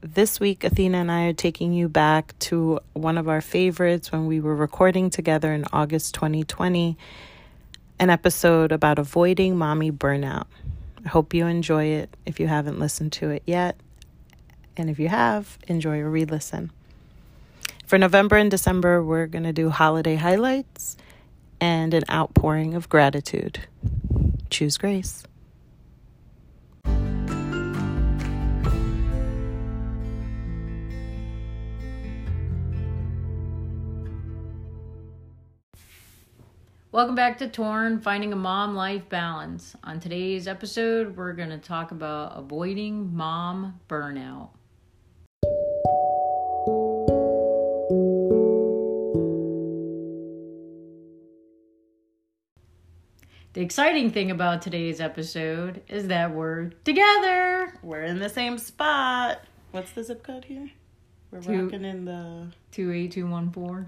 This week, Athena and I are taking you back to one of our favorites when we were recording together in August 2020, an episode about avoiding mommy burnout. I hope you enjoy it if you haven't listened to it yet. And if you have, enjoy a re listen. For November and December, we're going to do holiday highlights and an outpouring of gratitude. Choose grace. Welcome back to Torn, Finding a Mom Life Balance. On today's episode, we're going to talk about avoiding mom burnout. The exciting thing about today's episode is that we're together. We're in the same spot. What's the zip code here? We're Two- rocking in the 28214.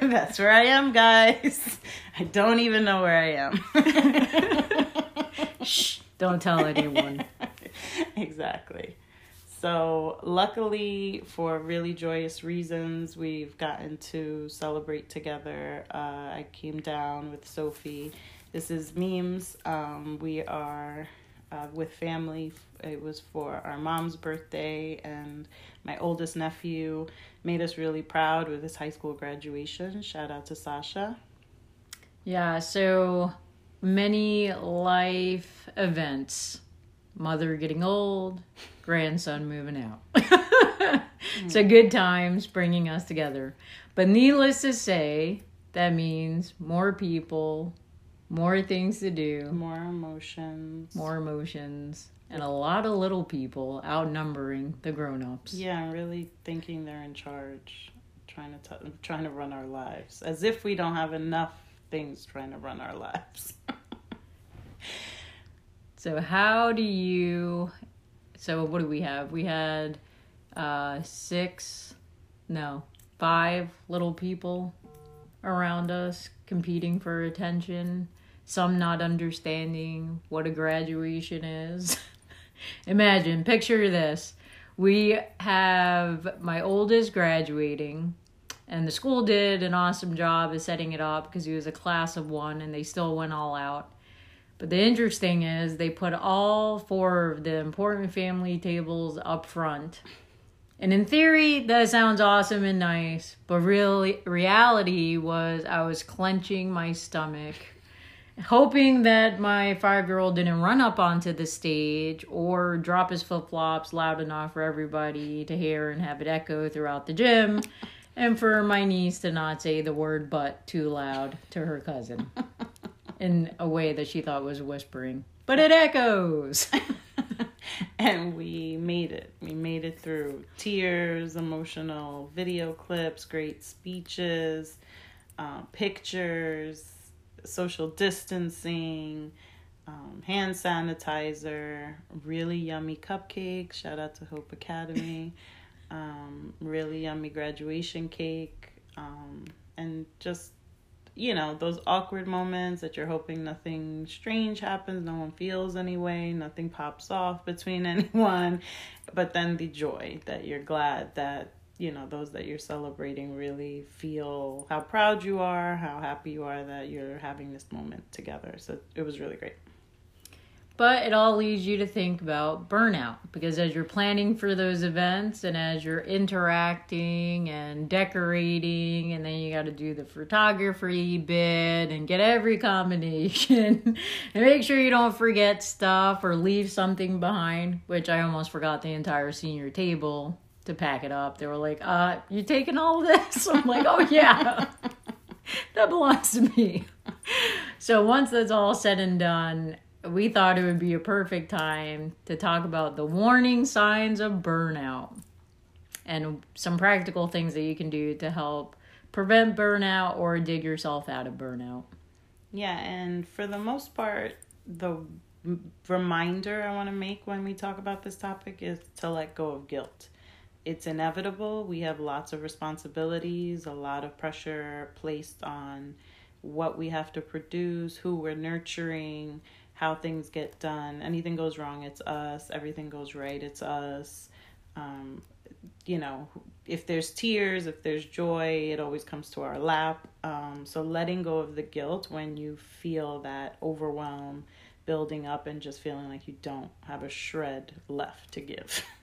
That's where I am, guys. I don't even know where I am. Shh, don't tell anyone. exactly. So, luckily, for really joyous reasons, we've gotten to celebrate together. Uh, I came down with Sophie. This is Memes. Um, we are uh, with family. It was for our mom's birthday, and my oldest nephew made us really proud with his high school graduation. Shout out to Sasha. Yeah, so many life events. Mother getting old, grandson moving out. so good times bringing us together. But needless to say, that means more people, more things to do, More emotions. more emotions, and a lot of little people outnumbering the grown-ups. Yeah, I'm really thinking they're in charge, trying to t- trying to run our lives, as if we don't have enough things trying to run our lives. So how do you so what do we have? We had uh six no, five little people around us competing for attention, some not understanding what a graduation is. Imagine, picture this. We have my oldest graduating and the school did an awesome job of setting it up because he was a class of one and they still went all out. But the interesting is they put all four of the important family tables up front. And in theory, that sounds awesome and nice, but really reality was I was clenching my stomach, hoping that my five-year-old didn't run up onto the stage or drop his flip-flops loud enough for everybody to hear and have it echo throughout the gym, and for my niece to not say the word "but" too loud to her cousin in a way that she thought was whispering, but it echoes. and we made it. We made it through tears, emotional video clips, great speeches, uh, pictures, social distancing, um, hand sanitizer, really yummy cupcakes. Shout out to Hope Academy. um, really yummy graduation cake, um, and just you know those awkward moments that you're hoping nothing strange happens no one feels anyway nothing pops off between anyone but then the joy that you're glad that you know those that you're celebrating really feel how proud you are how happy you are that you're having this moment together. So it was really great. But it all leads you to think about burnout because as you're planning for those events and as you're interacting and decorating, and then you got to do the photography bit and get every combination and make sure you don't forget stuff or leave something behind, which I almost forgot the entire senior table to pack it up. They were like, uh, you taking all this? I'm like, oh, yeah, that belongs to me. So once that's all said and done, we thought it would be a perfect time to talk about the warning signs of burnout and some practical things that you can do to help prevent burnout or dig yourself out of burnout. Yeah, and for the most part, the reminder I want to make when we talk about this topic is to let go of guilt. It's inevitable. We have lots of responsibilities, a lot of pressure placed on what we have to produce, who we're nurturing, how things get done. Anything goes wrong, it's us. Everything goes right, it's us. Um, you know, if there's tears, if there's joy, it always comes to our lap. Um, so letting go of the guilt when you feel that overwhelm building up and just feeling like you don't have a shred left to give.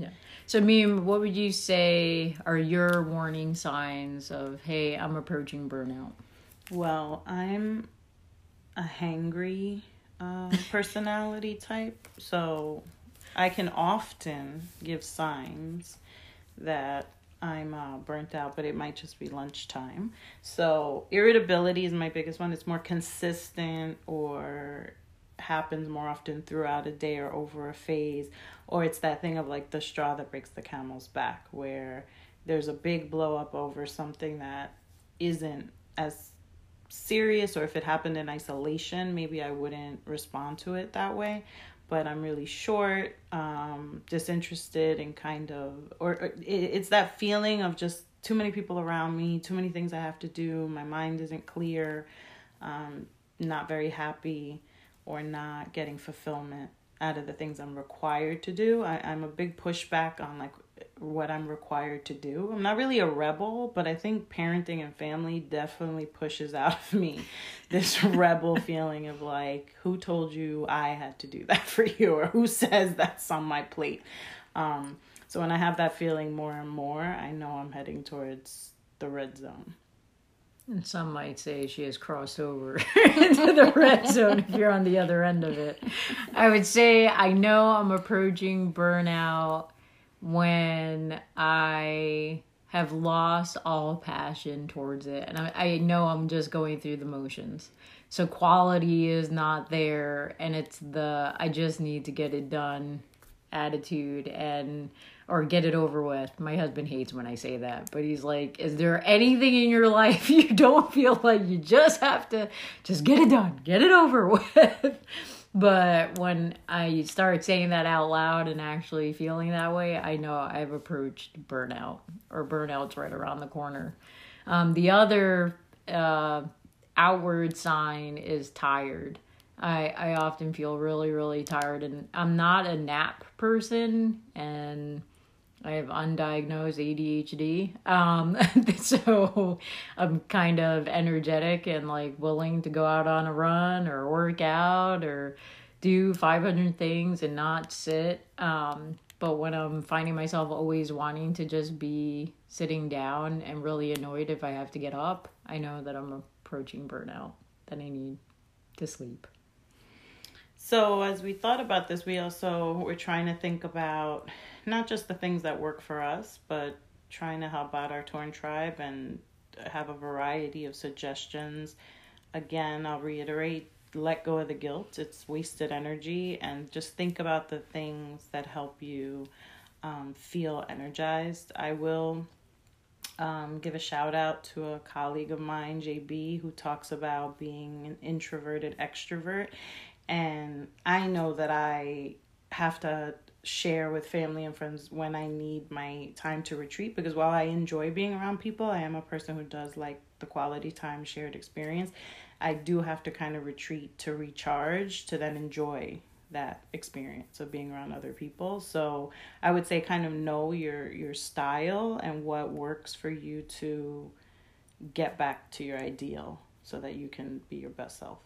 yeah. So, Meme, what would you say are your warning signs of, hey, I'm approaching burnout? Well, I'm a hangry uh, personality type, so I can often give signs that I'm uh, burnt out, but it might just be lunchtime. So irritability is my biggest one. It's more consistent or happens more often throughout a day or over a phase, or it's that thing of like the straw that breaks the camel's back, where there's a big blow up over something that isn't as serious, or if it happened in isolation, maybe I wouldn't respond to it that way. But I'm really short, um, disinterested, and kind of, or, it, it's that feeling of just too many people around me, too many things I have to do, my mind isn't clear, um, not very happy, or not getting fulfillment out of the things I'm required to do. I, I'm a big pushback on like what I'm required to do. I'm not really a rebel, but I think parenting and family definitely pushes out of me this rebel feeling of like, who told you I had to do that for you, or who says that's on my plate. Um, so when I have that feeling more and more, I know I'm heading towards the red zone. And some might say she has crossed over into the red zone if you're on the other end of it. I would say I know I'm approaching burnout when I have lost all passion towards it. And I, I know I'm just going through the motions. So quality is not there. And it's the I just need to get it done attitude and or get it over with. My husband hates when I say that, but he's like, Is there anything in your life you don't feel like you just have to just get it done, get it over with? but when I start saying that out loud and actually feeling that way, I know I've approached burnout or burnout's right around the corner. Um, the other uh, outward sign is tired. I I often feel really really tired and I'm not a nap person and I have undiagnosed ADHD. Um, so I'm kind of energetic and like willing to go out on a run or work out or do 500 things and not sit. Um, but when I'm finding myself always wanting to just be sitting down and really annoyed if I have to get up, I know that I'm approaching burnout, that I need to sleep. So, as we thought about this, we also were trying to think about not just the things that work for us, but trying to help out our torn tribe and have a variety of suggestions. Again, I'll reiterate let go of the guilt, it's wasted energy, and just think about the things that help you um, feel energized. I will um, give a shout out to a colleague of mine, JB, who talks about being an introverted extrovert. And I know that I have to share with family and friends when I need my time to retreat because while I enjoy being around people, I am a person who does like the quality time shared experience. I do have to kind of retreat to recharge to then enjoy that experience of being around other people. So I would say kind of know your your style and what works for you to get back to your ideal so that you can be your best self.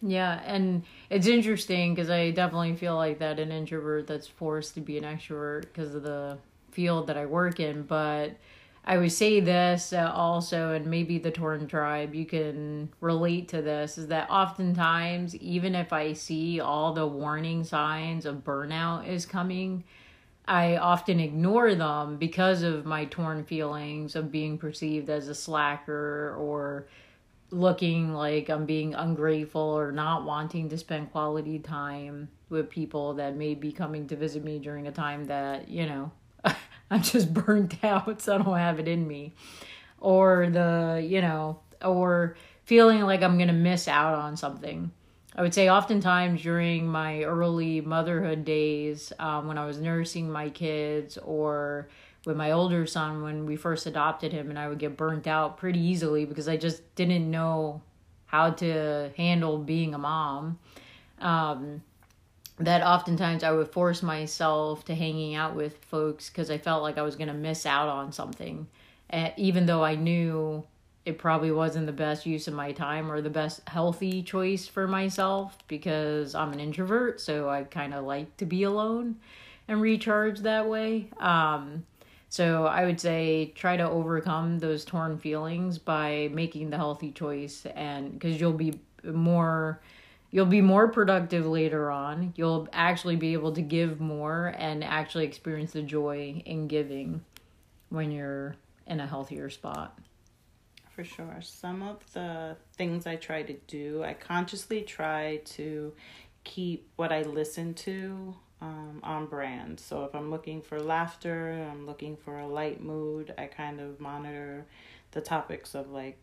Yeah, and it's interesting because I definitely feel like that an introvert that's forced to be an extrovert because of the field that I work in. But I would say this uh, also, and maybe the Torn tribe, you can relate to this, is that oftentimes, even if I see all the warning signs of burnout is coming, I often ignore them because of my torn feelings of being perceived as a slacker or looking like I'm being ungrateful or not wanting to spend quality time with people that may be coming to visit me during a time that, you know, I'm just burnt out, so I don't have it in me. or the, you know, or feeling like I'm going to miss out on something. I would say oftentimes during my early motherhood days, um, when I was nursing my kids or with my older son when we first adopted him, and I would get burnt out pretty easily because I just didn't know how to handle being a mom. Um, that oftentimes I would force myself to hanging out with folks because I felt like I was going to miss out on something, uh, even though I knew it probably wasn't the best use of my time or the best healthy choice for myself because I'm an introvert, so I kind of like to be alone and recharge that way. Um, so I would say try to overcome those torn feelings by making the healthy choice, and because you'll be more you'll be more productive later on. You'll actually be able to give more and actually experience the joy in giving when you're in a healthier spot. For sure. Some of the things I try to do, I consciously try to keep what I listen to um, on brand. So if I'm looking for laughter, I'm looking for a light mood, I kind of monitor the topics of like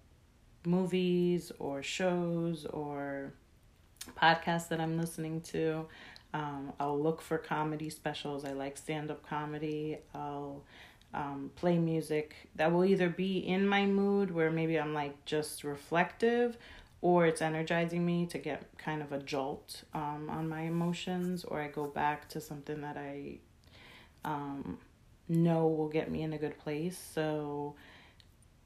movies or shows or podcasts that I'm listening to. Um, I'll look for comedy specials. I like stand up comedy. I'll um, play music that will either be in my mood where maybe I'm like just reflective or it's energizing me to get kind of a jolt um, on my emotions, or I go back to something that I um, know will get me in a good place. So,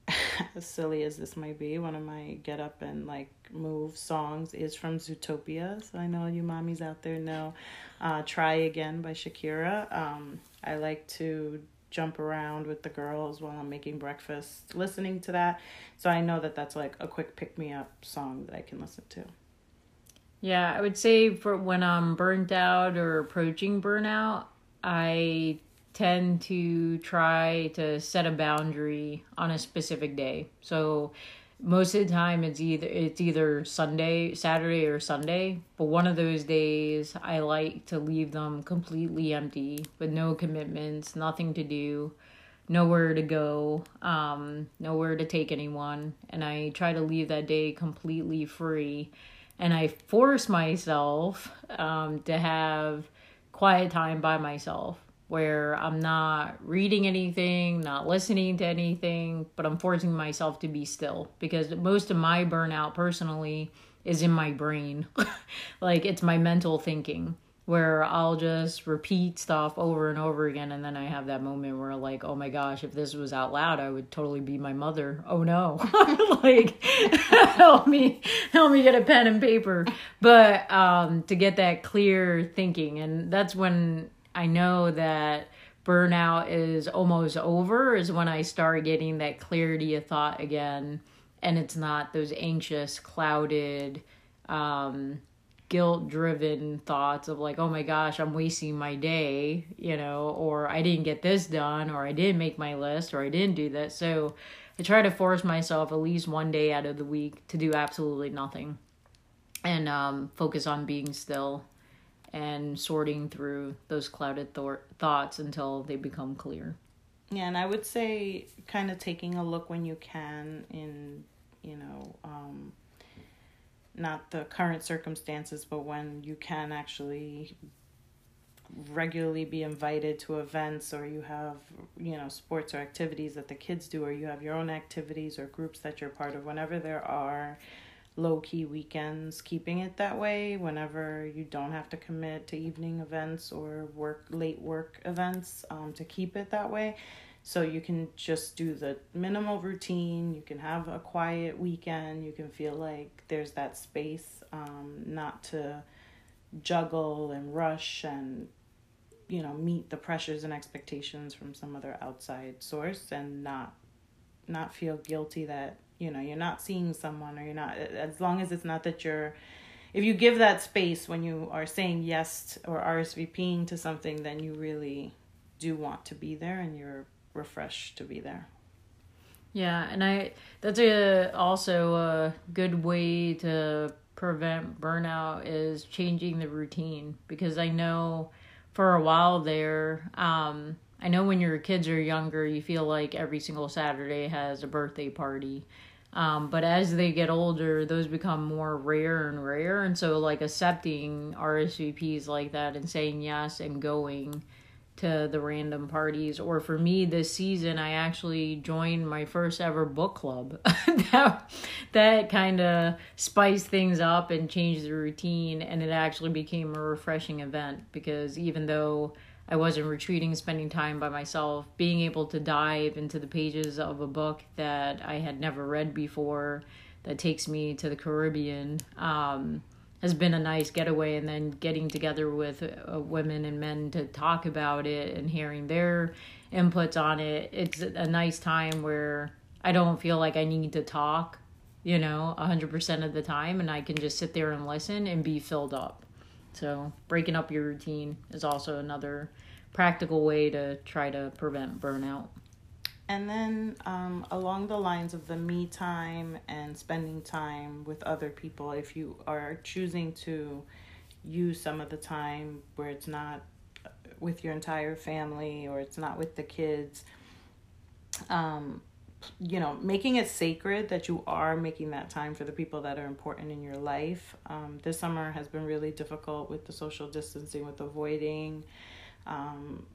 as silly as this might be, one of my get up and like move songs is from Zootopia. So I know you mommies out there know. Uh, Try Again by Shakira. Um, I like to jump around with the girls while I'm making breakfast, listening to that. So I know that that's like a quick pick me up song that I can listen to. Yeah, I would say for when I'm burnt out or approaching burnout, I tend to try to set a boundary on a specific day. So most of the time it's either it's either Sunday, Saturday or Sunday, but one of those days I like to leave them completely empty with no commitments, nothing to do, nowhere to go, um, nowhere to take anyone, and I try to leave that day completely free. And I force myself um, to have quiet time by myself where I'm not reading anything, not listening to anything, but I'm forcing myself to be still because most of my burnout personally is in my brain. like it's my mental thinking where I'll just repeat stuff over and over again and then I have that moment where like, oh my gosh, if this was out loud, I would totally be my mother. Oh no. like help me help me get a pen and paper. But um to get that clear thinking and that's when I know that burnout is almost over is when I start getting that clarity of thought again and it's not those anxious, clouded, um, guilt driven thoughts of like, oh my gosh, I'm wasting my day, you know, or I didn't get this done, or I didn't make my list, or I didn't do that. So I try to force myself at least one day out of the week to do absolutely nothing and um, focus on being still and sorting through those clouded th- thoughts until they become clear. Yeah, and I would say kind of taking a look when you can in, you know, um, not the current circumstances, but when you can actually regularly be invited to events or you have you know sports or activities that the kids do or you have your own activities or groups that you're part of whenever there are low key weekends, keeping it that way whenever you don't have to commit to evening events or work late work events um, to keep it that way. So you can just do the minimal routine. You can have a quiet weekend. You can feel like there's that space, um, not to juggle and rush and you know meet the pressures and expectations from some other outside source and not not feel guilty that you know you're not seeing someone or you're not as long as it's not that you're if you give that space when you are saying yes or RSVPing to something then you really do want to be there and you're refreshed to be there yeah and i that's a also a good way to prevent burnout is changing the routine because i know for a while there. Um, I know when your kids are younger, you feel like every single Saturday has a birthday party. Um, but as they get older, those become more rare and rare. And so, like, accepting RSVPs like that and saying yes and going to the random parties. Or for me, this season, I actually joined my first ever book club. that that kind of spiced things up and changed the routine. And it actually became a refreshing event because even though I wasn't retreating, spending time by myself, being able to dive into the pages of a book that I had never read before that takes me to the Caribbean um, has been a nice getaway. And then getting together with uh, women and men to talk about it and hearing their inputs on it, it's a nice time where I don't feel like I need to talk, you know, 100% of the time. And I can just sit there and listen and be filled up. So, breaking up your routine is also another practical way to try to prevent burnout. And then, um, along the lines of the me time and spending time with other people, if you are choosing to use some of the time where it's not with your entire family or it's not with the kids, um, you know, making it sacred that you are making that time for the people that are important in your life. Um, this summer has been really difficult with the social distancing, with avoiding um,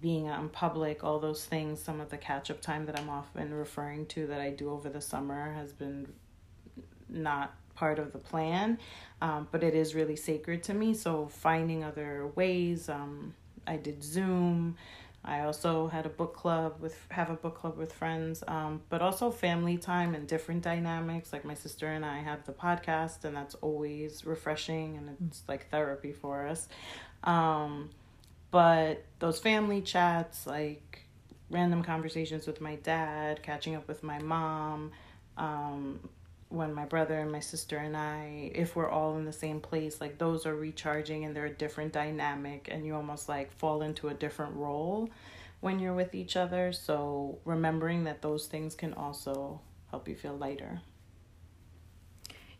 being out in public, all those things. Some of the catch up time that I'm often referring to that I do over the summer has been not part of the plan, um, but it is really sacred to me. So finding other ways, um, I did Zoom. I also had a book club with have a book club with friends, um, but also family time and different dynamics. Like my sister and I have the podcast, and that's always refreshing and it's like therapy for us. Um, but those family chats, like random conversations with my dad, catching up with my mom, um, when my brother and my sister and I, if we're all in the same place, like those are recharging and they're a different dynamic, and you almost like fall into a different role when you're with each other. So, remembering that those things can also help you feel lighter.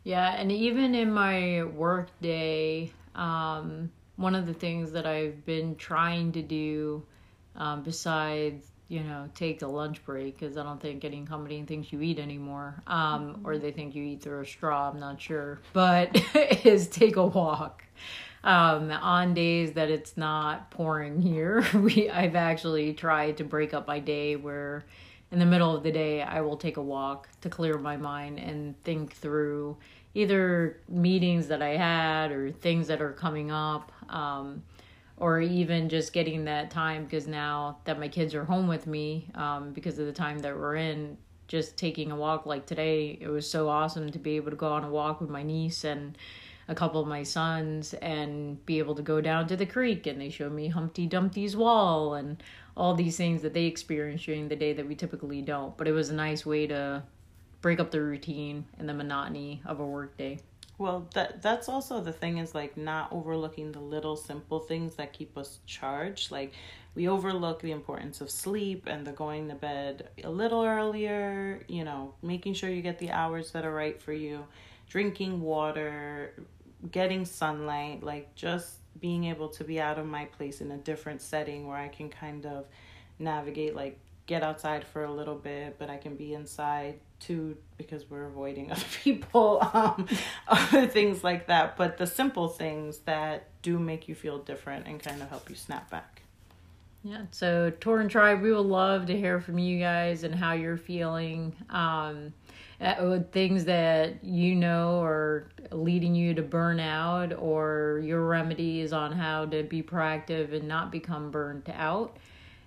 Yeah, and even in my work day, um, one of the things that I've been trying to do, um, besides you know take a lunch break, because I don't think any company thinks you eat anymore, um, or they think you eat through a straw. I'm not sure, but is take a walk. Um, on days that it's not pouring here, we I've actually tried to break up my day where in the middle of the day I will take a walk to clear my mind and think through either meetings that I had or things that are coming up, um, or even just getting that time because now that my kids are home with me, um, because of the time that we're in, just taking a walk like today, it was so awesome to be able to go on a walk with my niece and a couple of my sons and be able to go down to the creek and they showed me Humpty Dumpty's wall and all these things that they experience during the day that we typically don't. But it was a nice way to break up the routine and the monotony of a workday. Well, that that's also the thing is like not overlooking the little simple things that keep us charged. Like we overlook the importance of sleep and the going to bed a little earlier, you know, making sure you get the hours that are right for you, drinking water, getting sunlight, like just being able to be out of my place in a different setting where I can kind of navigate like get outside for a little bit, but I can be inside too because we're avoiding other people, um, other things like that. But the simple things that do make you feel different and kind of help you snap back. Yeah, so Torn Tribe, we would love to hear from you guys and how you're feeling. Um, uh, things that you know are leading you to burn out, or your remedies on how to be proactive and not become burnt out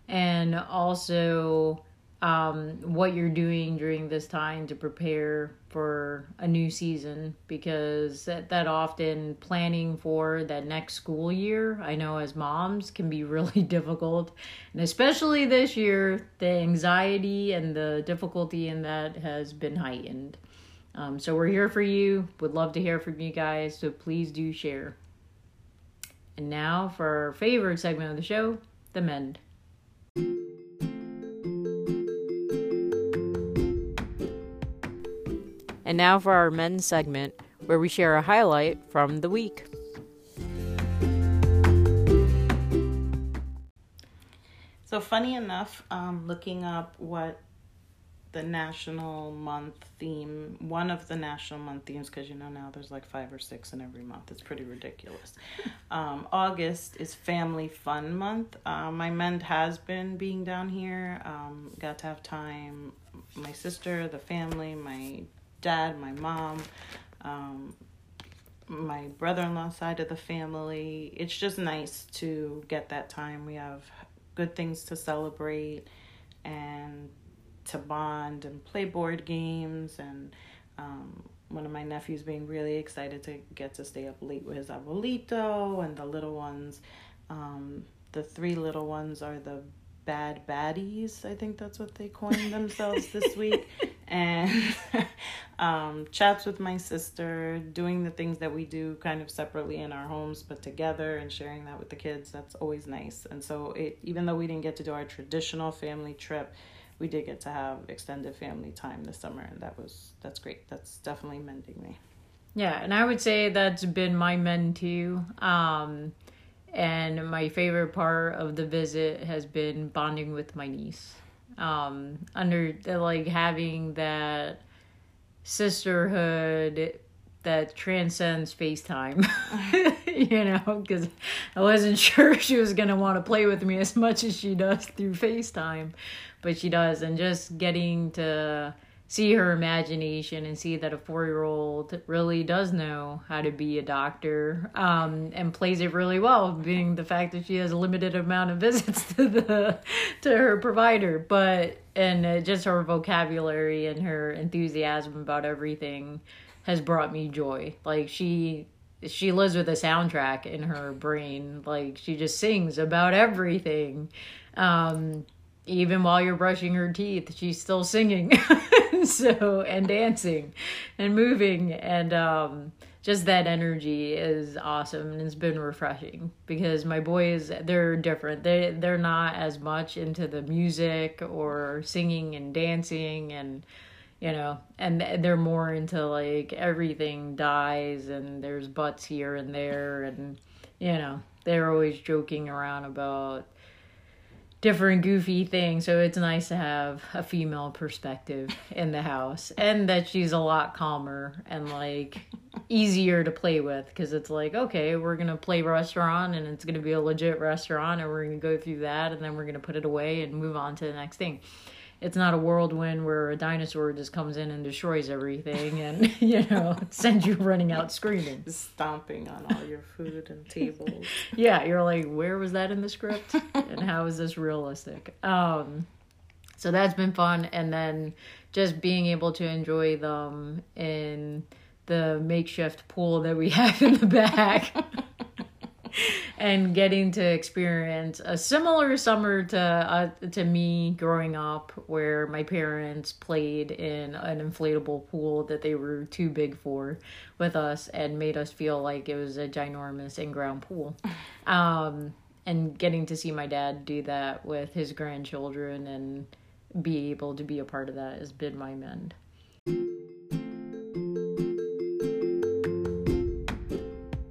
and also um, what you're doing during this time to prepare for a new season because that, that often planning for that next school year i know as moms can be really difficult. And especially this year the anxiety and the difficulty in that has been heightened. Um, so we're here for you. Would love to hear from you guys so please do share. And now for our favorite segment of the show the mend and now for our men's segment, where we share a highlight from the week. So funny enough, um, looking up what the national month theme, one of the national month themes, because you know now there's like five or six in every month. It's pretty ridiculous. Um, August is Family Fun Month. Um, my mend has been being down here. Um, got to have time. My sister, the family, my dad, my mom, um, my brother in law side of the family. It's just nice to get that time. We have good things to celebrate and to bond and play board games and um, one of my nephews being really excited to get to stay up late with his abuelito and the little ones um, the three little ones are the bad baddies i think that's what they coined themselves this week and um, chats with my sister doing the things that we do kind of separately in our homes but together and sharing that with the kids that's always nice and so it even though we didn't get to do our traditional family trip we did get to have extended family time this summer and that was that's great that's definitely mending me Yeah, and I would say that's been my men too. Um, and my favorite part of the visit has been bonding with my niece. Um, under like having that sisterhood that transcends FaceTime, you know, because I wasn't sure she was gonna want to play with me as much as she does through FaceTime, but she does, and just getting to see her imagination and see that a four year old really does know how to be a doctor um, and plays it really well, being the fact that she has a limited amount of visits to the to her provider, but and uh, just her vocabulary and her enthusiasm about everything has brought me joy. Like she she lives with a soundtrack in her brain. Like she just sings about everything. Um, even while you're brushing her teeth, she's still singing. so and dancing and moving and um just that energy is awesome and it's been refreshing because my boys they're different. They they're not as much into the music or singing and dancing and you know and they're more into like everything dies and there's butts here and there and you know they're always joking around about different goofy things so it's nice to have a female perspective in the house and that she's a lot calmer and like easier to play with because it's like okay we're gonna play restaurant and it's gonna be a legit restaurant and we're gonna go through that and then we're gonna put it away and move on to the next thing it's not a whirlwind where a dinosaur just comes in and destroys everything and you know sends you running out screaming. Stomping on all your food and tables. Yeah you're like where was that in the script? And how is this realistic? Um so that's been fun. And then just being able to enjoy them in the makeshift pool that we have in the back and getting to experience a similar summer to uh, to me growing up where my parents played in an inflatable pool that they were too big for with us and made us feel like it was a ginormous in-ground pool um, and getting to see my dad do that with his grandchildren and be able to be a part of that has been my mend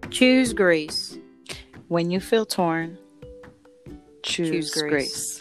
Choose grace. When you feel torn choose, Choose grace. grace.